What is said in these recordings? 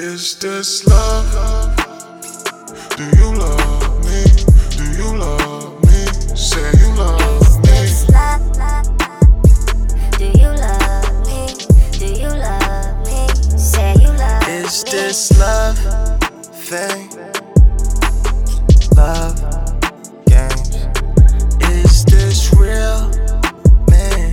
Is this love? Do you love me? Do you love me? Say you love me. Is This love, Do you love me? Do you love me? Say you love me. Is this love thing? Love games. Is this real, man?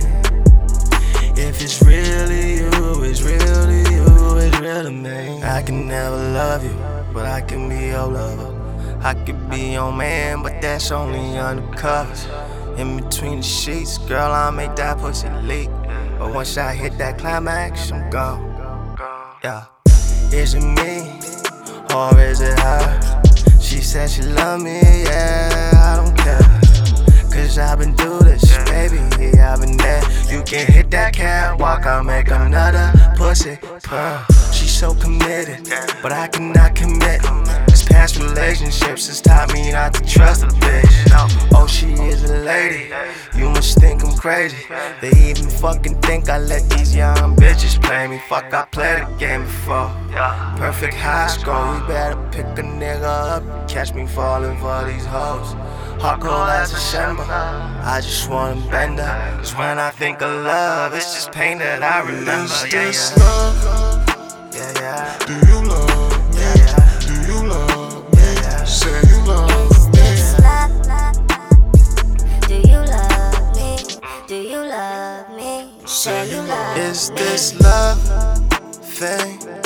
If it's really you, it's real to you, it's real to me. I can never love you, but I can be your lover. I could be your man, but that's only undercovers. In between the sheets, girl, I'll make that pussy leak. But once I hit that climax, I'm gone. Yeah. Is it me or is it her? She said she love me, yeah, I don't care. Cause I've been through this, baby, yeah, I've been there. You can hit that catwalk, I'll make another She's so committed, but I cannot commit. This past relationships has taught me not to trust a bitch. Oh, she is a lady, you must think I'm crazy. They even fucking think I let these young bitches play me. Fuck, I played the game before. Perfect high score, you better pick a nigga up. Catch me falling for these hoes. Hot cold as a shimmer. I just wanna bend her. Cause when I think of love, it's just pain that I remember. Is Yeah, this yeah, love? yeah, yeah. Do you love me? Yeah, yeah. Do you love me? yeah. Say you love Is this love? Do you love me? Do you love me? Say you love Is this love thing?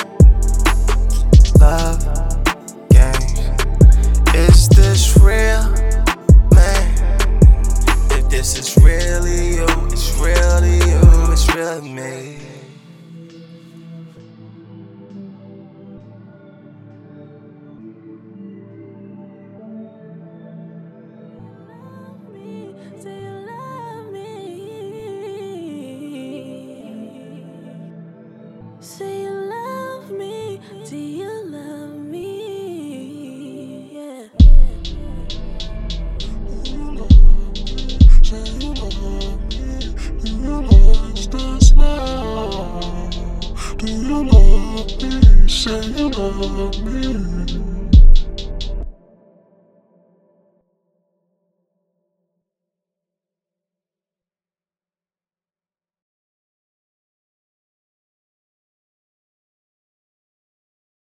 Do you love me? Say you love me.